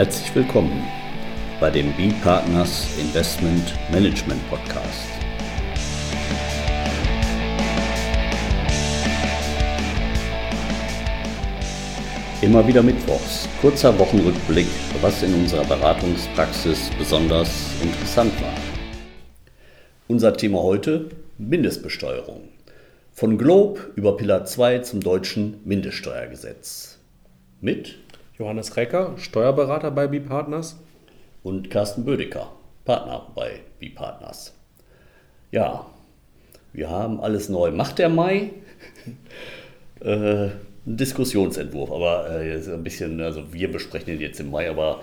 Herzlich willkommen bei dem B-Partners Investment Management Podcast. Immer wieder Mittwochs, kurzer Wochenrückblick, was in unserer Beratungspraxis besonders interessant war. Unser Thema heute Mindestbesteuerung. Von Globe über Pillar 2 zum deutschen Mindeststeuergesetz. Mit Johannes Recker, Steuerberater bei B-Partners. Und Carsten Bödecker, Partner bei B-Partners. Ja, wir haben alles neu. Macht der Mai? äh, ein Diskussionsentwurf, aber äh, ein bisschen, also wir besprechen ihn jetzt im Mai, aber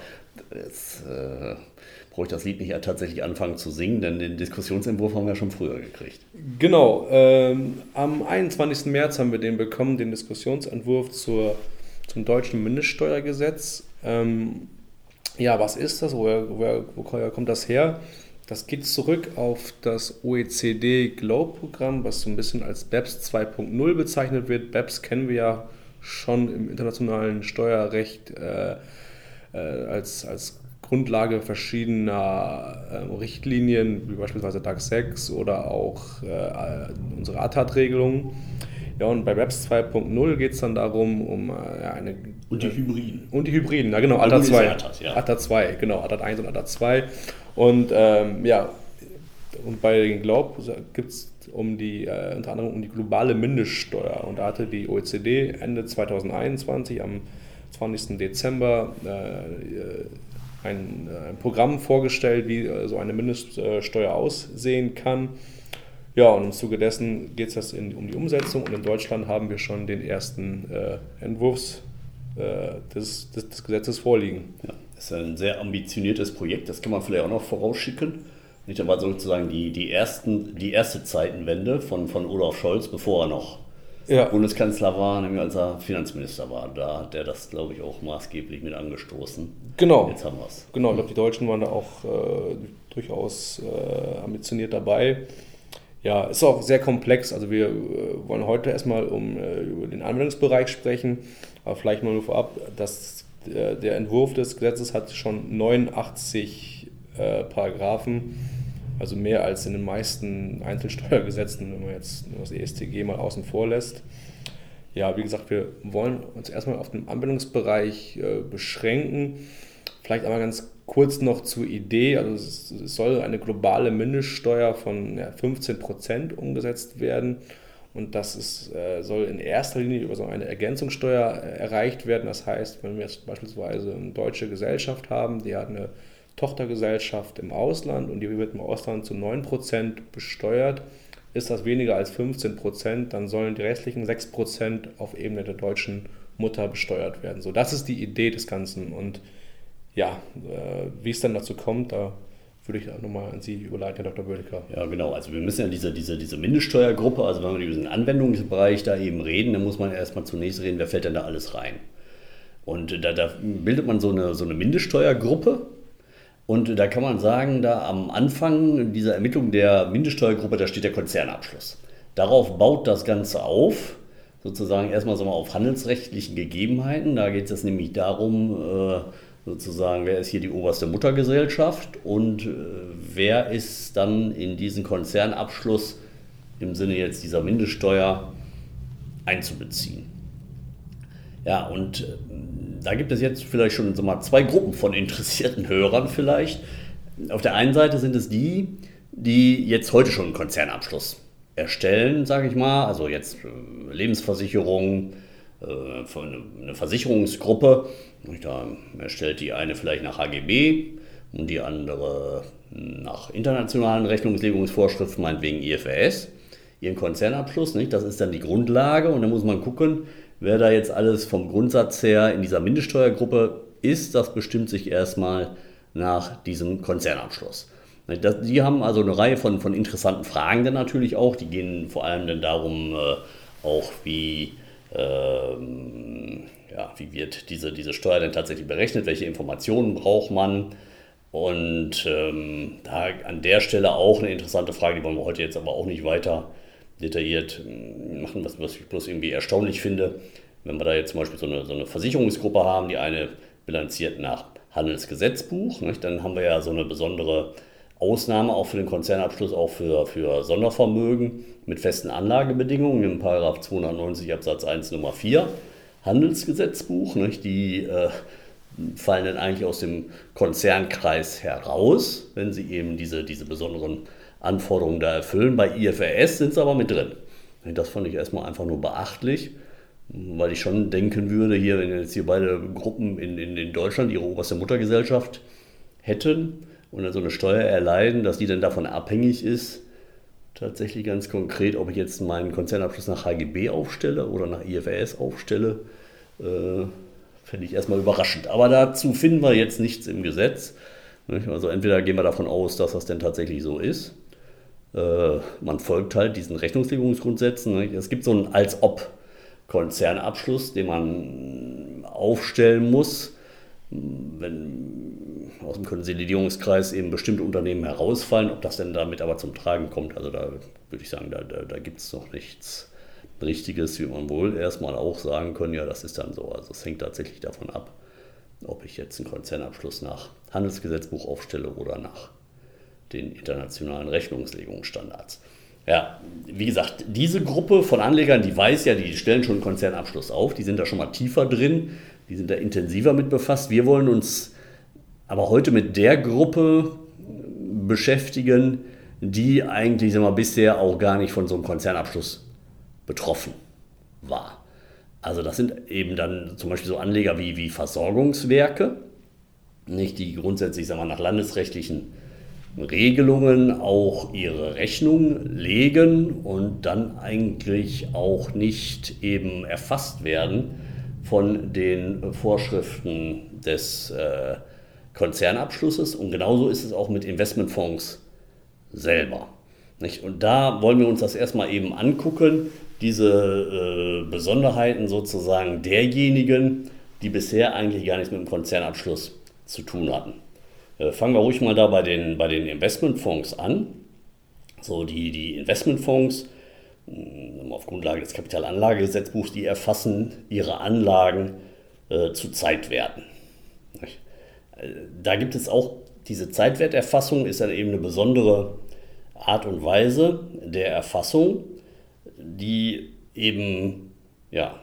jetzt äh, brauche ich das Lied nicht tatsächlich anfangen zu singen, denn den Diskussionsentwurf haben wir schon früher gekriegt. Genau, ähm, am 21. März haben wir den bekommen, den Diskussionsentwurf zur zum deutschen Mindeststeuergesetz. Ähm, ja, was ist das? Woher, woher, woher kommt das her? Das geht zurück auf das OECD Globe-Programm, was so ein bisschen als BEPS 2.0 bezeichnet wird. BEPS kennen wir ja schon im internationalen Steuerrecht äh, äh, als, als Grundlage verschiedener äh, Richtlinien, wie beispielsweise DAX 6 oder auch äh, unsere ATAT-Regelungen. Ja, und bei Webs 2.0 geht es dann darum, um äh, eine. Und die Hybriden. Und die Hybriden, na genau, ATA 2. ATAT, ja. ATA 2, genau, ATA 1 und ATA 2. Und ähm, ja, und bei den Glaub gibt es um die, äh, unter anderem um die globale Mindeststeuer. Und da hatte die OECD Ende 2021 am 20. Dezember äh, ein, äh, ein, Programm vorgestellt, wie äh, so eine Mindeststeuer aussehen kann. Ja, und im Zuge dessen geht es um die Umsetzung und in Deutschland haben wir schon den ersten äh, Entwurf äh, des, des, des, Gesetzes vorliegen. Ja, das ist ein sehr ambitioniertes Projekt, das kann man vielleicht auch noch vorausschicken. Nicht einmal sozusagen die, die, ersten, die erste Zeitenwende von, von Olaf Scholz, bevor er noch ja. Bundeskanzler war, nämlich als er Finanzminister war. Da hat er das, glaube ich, auch maßgeblich mit angestoßen. Genau. Jetzt haben wir es. Genau, ich glaube, die Deutschen waren da auch äh, durchaus äh, ambitioniert dabei. Ja, ist auch sehr komplex. Also wir äh, wollen heute erstmal um, äh, über den Anwendungsbereich sprechen, aber vielleicht mal nur vorab, dass äh, der Entwurf des Gesetzes hat schon 89 äh, Paragraphen, also mehr als in den meisten Einzelsteuergesetzen, wenn man jetzt das ESTG mal außen vor lässt. Ja, wie gesagt, wir wollen uns erstmal auf den Anwendungsbereich äh, beschränken. Vielleicht einmal ganz kurz noch zur Idee. Also es, soll eine globale Mindeststeuer von ja, 15 Prozent umgesetzt werden. Und das ist, äh, soll in erster Linie über so eine Ergänzungssteuer äh, erreicht werden. Das heißt, wenn wir jetzt beispielsweise eine deutsche Gesellschaft haben, die hat eine Tochtergesellschaft im Ausland und die wird im Ausland zu 9% besteuert, ist das weniger als 15%, dann sollen die restlichen 6% auf Ebene der deutschen Mutter besteuert werden. So, das ist die Idee des Ganzen. Und ja, äh, wie es dann dazu kommt, da würde ich nochmal an Sie überleiten, Herr Dr. Bödecker. Ja, genau. Also wir müssen ja diese, diese, diese Mindeststeuergruppe, also wenn wir über den Anwendungsbereich da eben reden, dann muss man erstmal zunächst reden, wer fällt denn da alles rein. Und da, da bildet man so eine, so eine Mindeststeuergruppe. Und da kann man sagen, da am Anfang dieser Ermittlung der Mindeststeuergruppe, da steht der Konzernabschluss. Darauf baut das Ganze auf, sozusagen erstmal so mal auf handelsrechtlichen Gegebenheiten. Da geht es nämlich darum, äh, sozusagen, wer ist hier die oberste Muttergesellschaft und äh, wer ist dann in diesen Konzernabschluss im Sinne jetzt dieser Mindeststeuer einzubeziehen. Ja, und äh, da gibt es jetzt vielleicht schon so mal zwei Gruppen von interessierten Hörern vielleicht. Auf der einen Seite sind es die, die jetzt heute schon einen Konzernabschluss erstellen, sage ich mal, also jetzt äh, Lebensversicherung, eine Versicherungsgruppe da erstellt die eine vielleicht nach HGB und die andere nach internationalen Rechnungslegungsvorschriften, meinetwegen IFRS, ihren Konzernabschluss. Das ist dann die Grundlage und dann muss man gucken, wer da jetzt alles vom Grundsatz her in dieser Mindeststeuergruppe ist. Das bestimmt sich erstmal nach diesem Konzernabschluss. Die haben also eine Reihe von, von interessanten Fragen dann natürlich auch. Die gehen vor allem dann darum, äh, auch wie ähm, ja, wie wird diese, diese Steuer denn tatsächlich berechnet, welche Informationen braucht man. Und ähm, da an der Stelle auch eine interessante Frage, die wollen wir heute jetzt aber auch nicht weiter detailliert ähm, machen, was, was ich bloß irgendwie erstaunlich finde. Wenn wir da jetzt zum Beispiel so eine, so eine Versicherungsgruppe haben, die eine bilanziert nach Handelsgesetzbuch. Nicht? Dann haben wir ja so eine besondere Ausnahme auch für den Konzernabschluss, auch für, für Sondervermögen mit festen Anlagebedingungen im Paragraph 290 Absatz 1 Nummer 4 Handelsgesetzbuch. Nicht? Die äh, fallen dann eigentlich aus dem Konzernkreis heraus, wenn sie eben diese, diese besonderen Anforderungen da erfüllen. Bei IFRS sind sie aber mit drin. Das fand ich erstmal einfach nur beachtlich, weil ich schon denken würde, hier, wenn jetzt hier beide Gruppen in, in, in Deutschland ihre oberste Muttergesellschaft hätten und dann so eine Steuer erleiden, dass die dann davon abhängig ist, tatsächlich ganz konkret, ob ich jetzt meinen Konzernabschluss nach HGB aufstelle oder nach IFRS aufstelle, äh, fände ich erstmal überraschend. Aber dazu finden wir jetzt nichts im Gesetz. Also entweder gehen wir davon aus, dass das denn tatsächlich so ist äh, man folgt halt diesen Rechnungslegungsgrundsätzen. Es gibt so einen Als-Ob-Konzernabschluss, den man aufstellen muss, wenn aus dem Konsolidierungskreis eben bestimmte Unternehmen herausfallen. Ob das denn damit aber zum Tragen kommt, also da würde ich sagen, da, da, da gibt es noch nichts Richtiges, wie man wohl erstmal auch sagen können, ja, das ist dann so. Also es hängt tatsächlich davon ab, ob ich jetzt einen Konzernabschluss nach Handelsgesetzbuch aufstelle oder nach den internationalen Rechnungslegungsstandards. Ja, wie gesagt, diese Gruppe von Anlegern, die weiß ja, die stellen schon einen Konzernabschluss auf, die sind da schon mal tiefer drin, die sind da intensiver mit befasst. Wir wollen uns aber heute mit der Gruppe beschäftigen, die eigentlich sagen wir, bisher auch gar nicht von so einem Konzernabschluss betroffen war. Also das sind eben dann zum Beispiel so Anleger wie, wie Versorgungswerke, nicht, die grundsätzlich sagen wir, nach landesrechtlichen Regelungen auch ihre Rechnung legen und dann eigentlich auch nicht eben erfasst werden von den Vorschriften des äh, Konzernabschlusses. Und genauso ist es auch mit Investmentfonds selber. Nicht? Und da wollen wir uns das erstmal eben angucken, diese äh, Besonderheiten sozusagen derjenigen, die bisher eigentlich gar nichts mit dem Konzernabschluss zu tun hatten. Äh, fangen wir ruhig mal da bei den, bei den Investmentfonds an. So, die, die Investmentfonds mm, auf Grundlage des Kapitalanlagegesetzbuchs, die erfassen ihre Anlagen äh, zu Zeitwerten. Äh, da gibt es auch diese Zeitwerterfassung, ist dann eben eine besondere Art und Weise der Erfassung, die eben ja,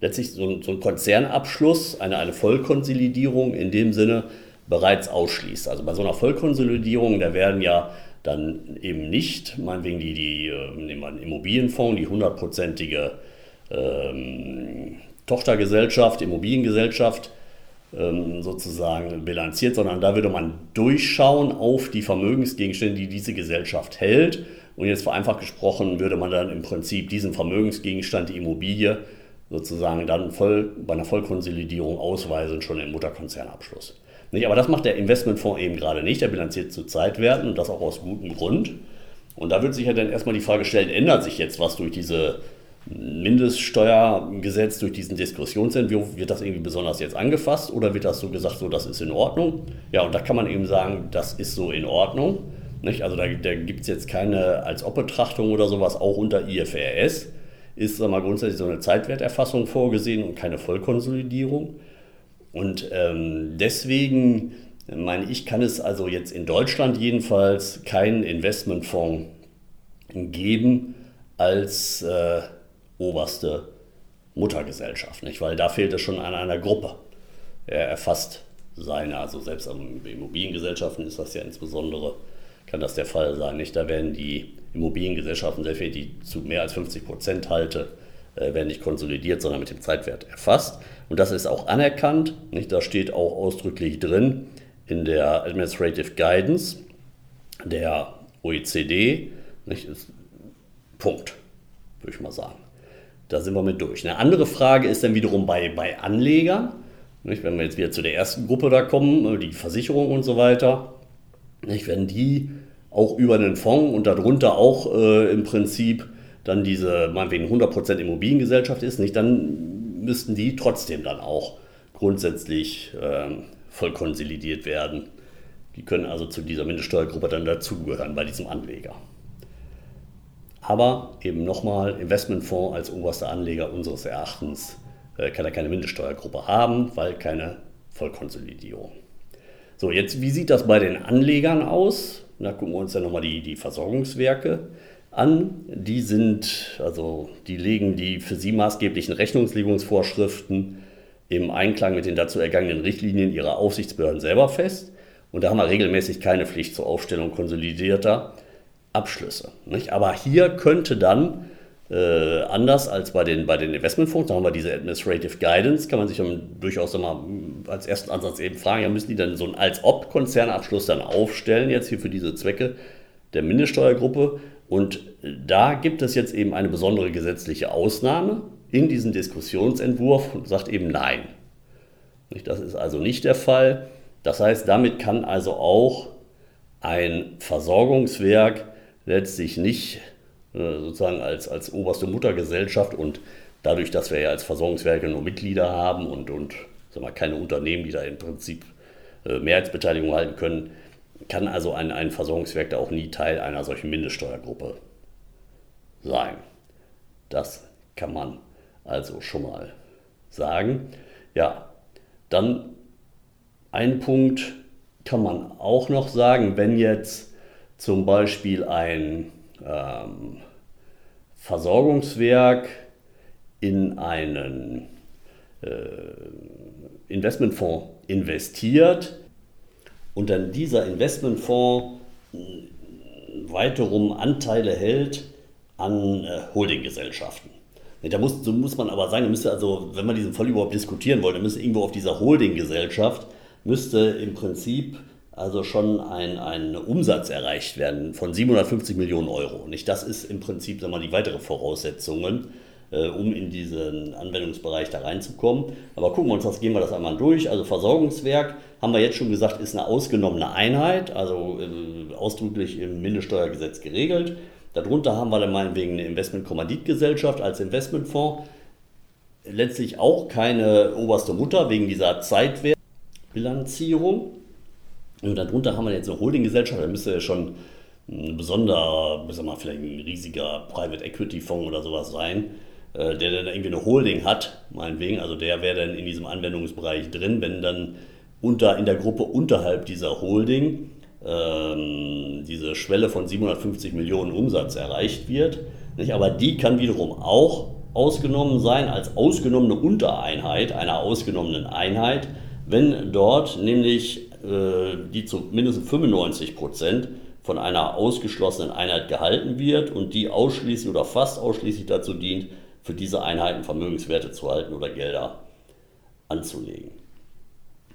letztlich so ein, so ein Konzernabschluss, eine, eine Vollkonsolidierung in dem Sinne bereits ausschließt. Also bei so einer Vollkonsolidierung, da werden ja dann eben nicht, meinetwegen die, die äh, nehmen wir einen Immobilienfonds, die hundertprozentige ähm, Tochtergesellschaft, Immobiliengesellschaft ähm, sozusagen bilanziert, sondern da würde man durchschauen auf die Vermögensgegenstände, die diese Gesellschaft hält. Und jetzt vereinfacht gesprochen würde man dann im Prinzip diesen Vermögensgegenstand, die Immobilie, sozusagen dann voll, bei einer Vollkonsolidierung ausweisen, schon im Mutterkonzernabschluss. Nicht? Aber das macht der Investmentfonds eben gerade nicht. Der bilanziert zu Zeitwerten und das auch aus gutem Grund. Und da wird sich ja dann erstmal die Frage stellen, ändert sich jetzt was durch diese Mindeststeuergesetz, durch diesen Diskussionsentwurf, wird das irgendwie besonders jetzt angefasst oder wird das so gesagt, so das ist in Ordnung? Ja, und da kann man eben sagen, das ist so in Ordnung. Nicht? Also da, da gibt es jetzt keine als Ob-Betrachtung oder sowas, auch unter IFRS ist mal grundsätzlich so eine Zeitwerterfassung vorgesehen und keine Vollkonsolidierung. Und ähm, deswegen meine ich, kann es also jetzt in Deutschland jedenfalls keinen Investmentfonds geben als äh, oberste Muttergesellschaft, nicht? weil da fehlt es schon an einer Gruppe. Er erfasst seine, also selbst an Immobiliengesellschaften ist das ja insbesondere, kann das der Fall sein. Nicht? Da werden die Immobiliengesellschaften, sehr viel, die zu mehr als 50 Prozent halte, äh, werden nicht konsolidiert, sondern mit dem Zeitwert erfasst. Und das ist auch anerkannt. Nicht? Da steht auch ausdrücklich drin in der Administrative Guidance der OECD. Nicht? Punkt, würde ich mal sagen. Da sind wir mit durch. Eine andere Frage ist dann wiederum bei, bei Anlegern. Nicht? Wenn wir jetzt wieder zu der ersten Gruppe da kommen, die Versicherung und so weiter. Nicht? Wenn die auch über einen Fonds und darunter auch äh, im Prinzip dann diese, meinetwegen 100% Immobiliengesellschaft ist, nicht, dann müssten die trotzdem dann auch grundsätzlich äh, voll konsolidiert werden. Die können also zu dieser Mindeststeuergruppe dann dazugehören bei diesem Anleger. Aber eben nochmal, Investmentfonds als oberster Anleger unseres Erachtens äh, kann er keine Mindeststeuergruppe haben, weil keine Vollkonsolidierung. So, jetzt, wie sieht das bei den Anlegern aus? Da gucken wir uns dann nochmal die, die Versorgungswerke an. Die sind, also die legen die für sie maßgeblichen Rechnungslegungsvorschriften im Einklang mit den dazu ergangenen Richtlinien ihrer Aufsichtsbehörden selber fest. Und da haben wir regelmäßig keine Pflicht zur Aufstellung konsolidierter Abschlüsse. Nicht? Aber hier könnte dann äh, anders als bei den, bei den Investmentfonds, da haben wir diese Administrative Guidance, kann man sich dann durchaus mal als ersten Ansatz eben fragen, ja, müssen die dann so einen Als-Ob-Konzernabschluss dann aufstellen, jetzt hier für diese Zwecke der Mindeststeuergruppe? Und da gibt es jetzt eben eine besondere gesetzliche Ausnahme in diesem Diskussionsentwurf und sagt eben nein. Das ist also nicht der Fall. Das heißt, damit kann also auch ein Versorgungswerk letztlich nicht äh, sozusagen als, als oberste Muttergesellschaft und dadurch, dass wir ja als Versorgungswerke nur Mitglieder haben und, und sag mal, keine Unternehmen, die da im Prinzip äh, Mehrheitsbeteiligung halten können, kann also ein, ein Versorgungswerk da auch nie Teil einer solchen Mindeststeuergruppe sein. Das kann man also schon mal sagen. Ja, dann ein Punkt kann man auch noch sagen, wenn jetzt zum Beispiel ein ähm, Versorgungswerk in einen äh, Investmentfonds investiert und dann dieser Investmentfonds weiterum Anteile hält an äh, Holdinggesellschaften. Da muss, so muss man aber sagen, müsste also, wenn man diesen Fall überhaupt diskutieren wollte, müsste irgendwo auf dieser Holdinggesellschaft, müsste im Prinzip also schon ein, ein Umsatz erreicht werden von 750 Millionen Euro. Nicht? Das ist im Prinzip sagen wir, die weitere Voraussetzungen, äh, um in diesen Anwendungsbereich da reinzukommen. Aber gucken wir uns das, gehen wir das einmal durch. Also Versorgungswerk, haben wir jetzt schon gesagt, ist eine ausgenommene Einheit, also äh, ausdrücklich im Mindeststeuergesetz geregelt. Darunter haben wir dann meinetwegen eine Investmentkommanditgesellschaft als Investmentfonds. Letztlich auch keine oberste Mutter wegen dieser Zeitwertbilanzierung. Und darunter haben wir jetzt eine Holdinggesellschaft, da müsste ja schon ein besonderer, sagen wir mal, vielleicht ein riesiger Private Equity Fonds oder sowas sein, äh, der dann irgendwie eine Holding hat, meinetwegen. Also der wäre dann in diesem Anwendungsbereich drin, wenn dann unter, in der Gruppe unterhalb dieser Holding ähm, diese Schwelle von 750 Millionen Umsatz erreicht wird. Nicht? Aber die kann wiederum auch ausgenommen sein als ausgenommene Untereinheit einer ausgenommenen Einheit, wenn dort nämlich die zu mindestens 95 Prozent von einer ausgeschlossenen Einheit gehalten wird und die ausschließlich oder fast ausschließlich dazu dient, für diese Einheiten Vermögenswerte zu halten oder Gelder anzulegen.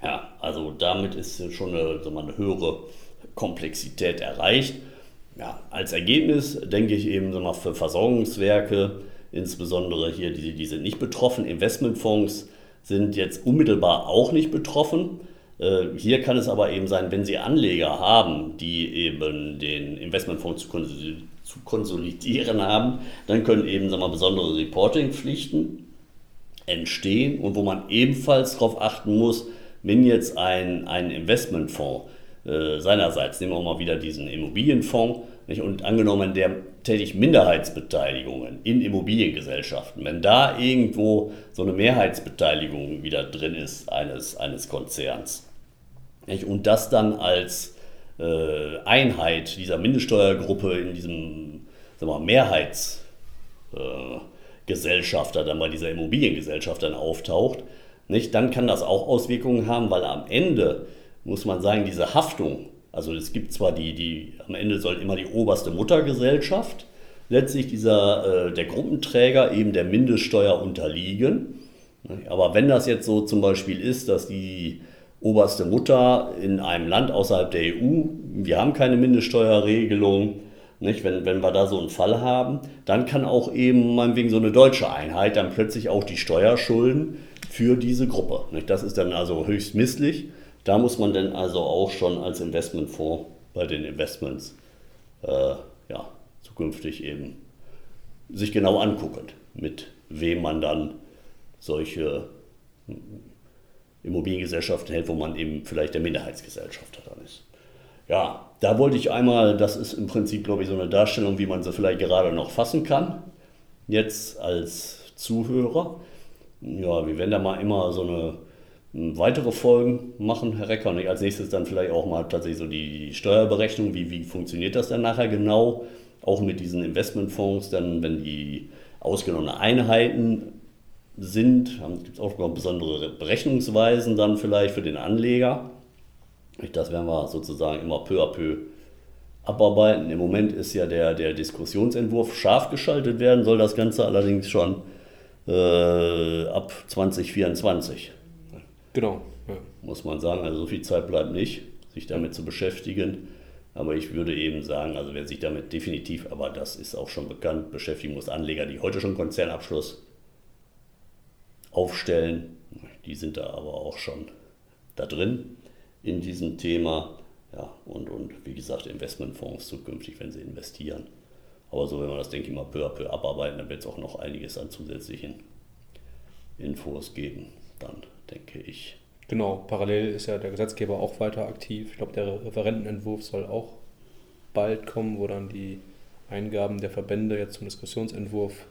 Ja, also damit ist schon eine, sagen eine höhere Komplexität erreicht. Ja, als Ergebnis denke ich eben sagen für Versorgungswerke, insbesondere hier, die, die sind nicht betroffen, Investmentfonds sind jetzt unmittelbar auch nicht betroffen. Äh, hier kann es aber eben sein, wenn Sie Anleger haben, die eben den Investmentfonds zu konsolidieren haben, dann können eben sagen wir, besondere Reportingpflichten entstehen und wo man ebenfalls darauf achten muss, wenn jetzt ein, ein Investmentfonds äh, seinerseits, nehmen wir mal wieder diesen Immobilienfonds, nicht, und angenommen, der tätigt Minderheitsbeteiligungen in Immobiliengesellschaften, wenn da irgendwo so eine Mehrheitsbeteiligung wieder drin ist eines, eines Konzerns nicht, und das dann als äh, Einheit dieser Mindeststeuergruppe in diesem sagen Mehrheitsgesellschafter äh, dann bei dieser Immobiliengesellschaft dann auftaucht, nicht, dann kann das auch Auswirkungen haben, weil am Ende muss man sagen, diese Haftung also es gibt zwar die, die, am Ende soll immer die oberste Muttergesellschaft, letztlich dieser, äh, der Gruppenträger eben der Mindeststeuer unterliegen. Aber wenn das jetzt so zum Beispiel ist, dass die oberste Mutter in einem Land außerhalb der EU, wir haben keine Mindeststeuerregelung, nicht? Wenn, wenn wir da so einen Fall haben, dann kann auch eben meinetwegen so eine deutsche Einheit dann plötzlich auch die Steuer schulden für diese Gruppe. Nicht? Das ist dann also höchst misslich. Da muss man dann also auch schon als Investmentfonds bei den Investments äh, ja, zukünftig eben sich genau angucken, mit wem man dann solche Immobiliengesellschaften hält, wo man eben vielleicht der Minderheitsgesellschafter dann ist. Ja, da wollte ich einmal, das ist im Prinzip, glaube ich, so eine Darstellung, wie man sie vielleicht gerade noch fassen kann, jetzt als Zuhörer. Ja, wir werden da mal immer so eine weitere Folgen machen, Herr Recker. Als nächstes dann vielleicht auch mal tatsächlich so die Steuerberechnung, wie, wie funktioniert das dann nachher genau, auch mit diesen Investmentfonds, dann wenn die ausgenommene Einheiten sind, gibt es auch noch besondere Berechnungsweisen dann vielleicht für den Anleger. Das werden wir sozusagen immer peu à peu abarbeiten. Im Moment ist ja der, der Diskussionsentwurf scharf geschaltet werden, soll das Ganze allerdings schon äh, ab 2024. Genau. Ja. Muss man sagen, also so viel Zeit bleibt nicht, sich damit zu beschäftigen. Aber ich würde eben sagen, also wer sich damit definitiv, aber das ist auch schon bekannt, beschäftigen muss, Anleger, die heute schon Konzernabschluss aufstellen, die sind da aber auch schon da drin in diesem Thema. Ja, und, und wie gesagt, Investmentfonds zukünftig, wenn sie investieren. Aber so, wenn wir das, denke ich mal, peu à peu abarbeiten, dann wird es auch noch einiges an zusätzlichen Infos geben, dann denke ich. Genau, parallel ist ja der Gesetzgeber auch weiter aktiv. Ich glaube, der Referentenentwurf soll auch bald kommen, wo dann die Eingaben der Verbände jetzt zum Diskussionsentwurf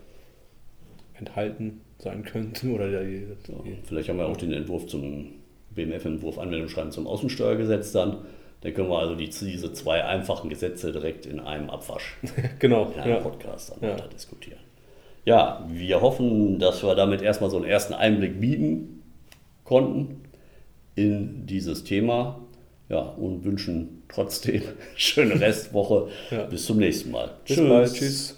enthalten sein könnten. Oder die, die ja, vielleicht haben wir auch den Entwurf zum BMF-Entwurf Anwendungsschreiben zum Außensteuergesetz dann. Dann können wir also die, diese zwei einfachen Gesetze direkt in einem Abwasch genau, in einem ja. Podcast dann ja. weiter diskutieren. Ja, wir hoffen, dass wir damit erstmal so einen ersten Einblick bieten konnten in dieses Thema. Ja, und wünschen trotzdem schöne Restwoche. ja. Bis zum nächsten Mal. Bis Tschüss. Bald. Tschüss.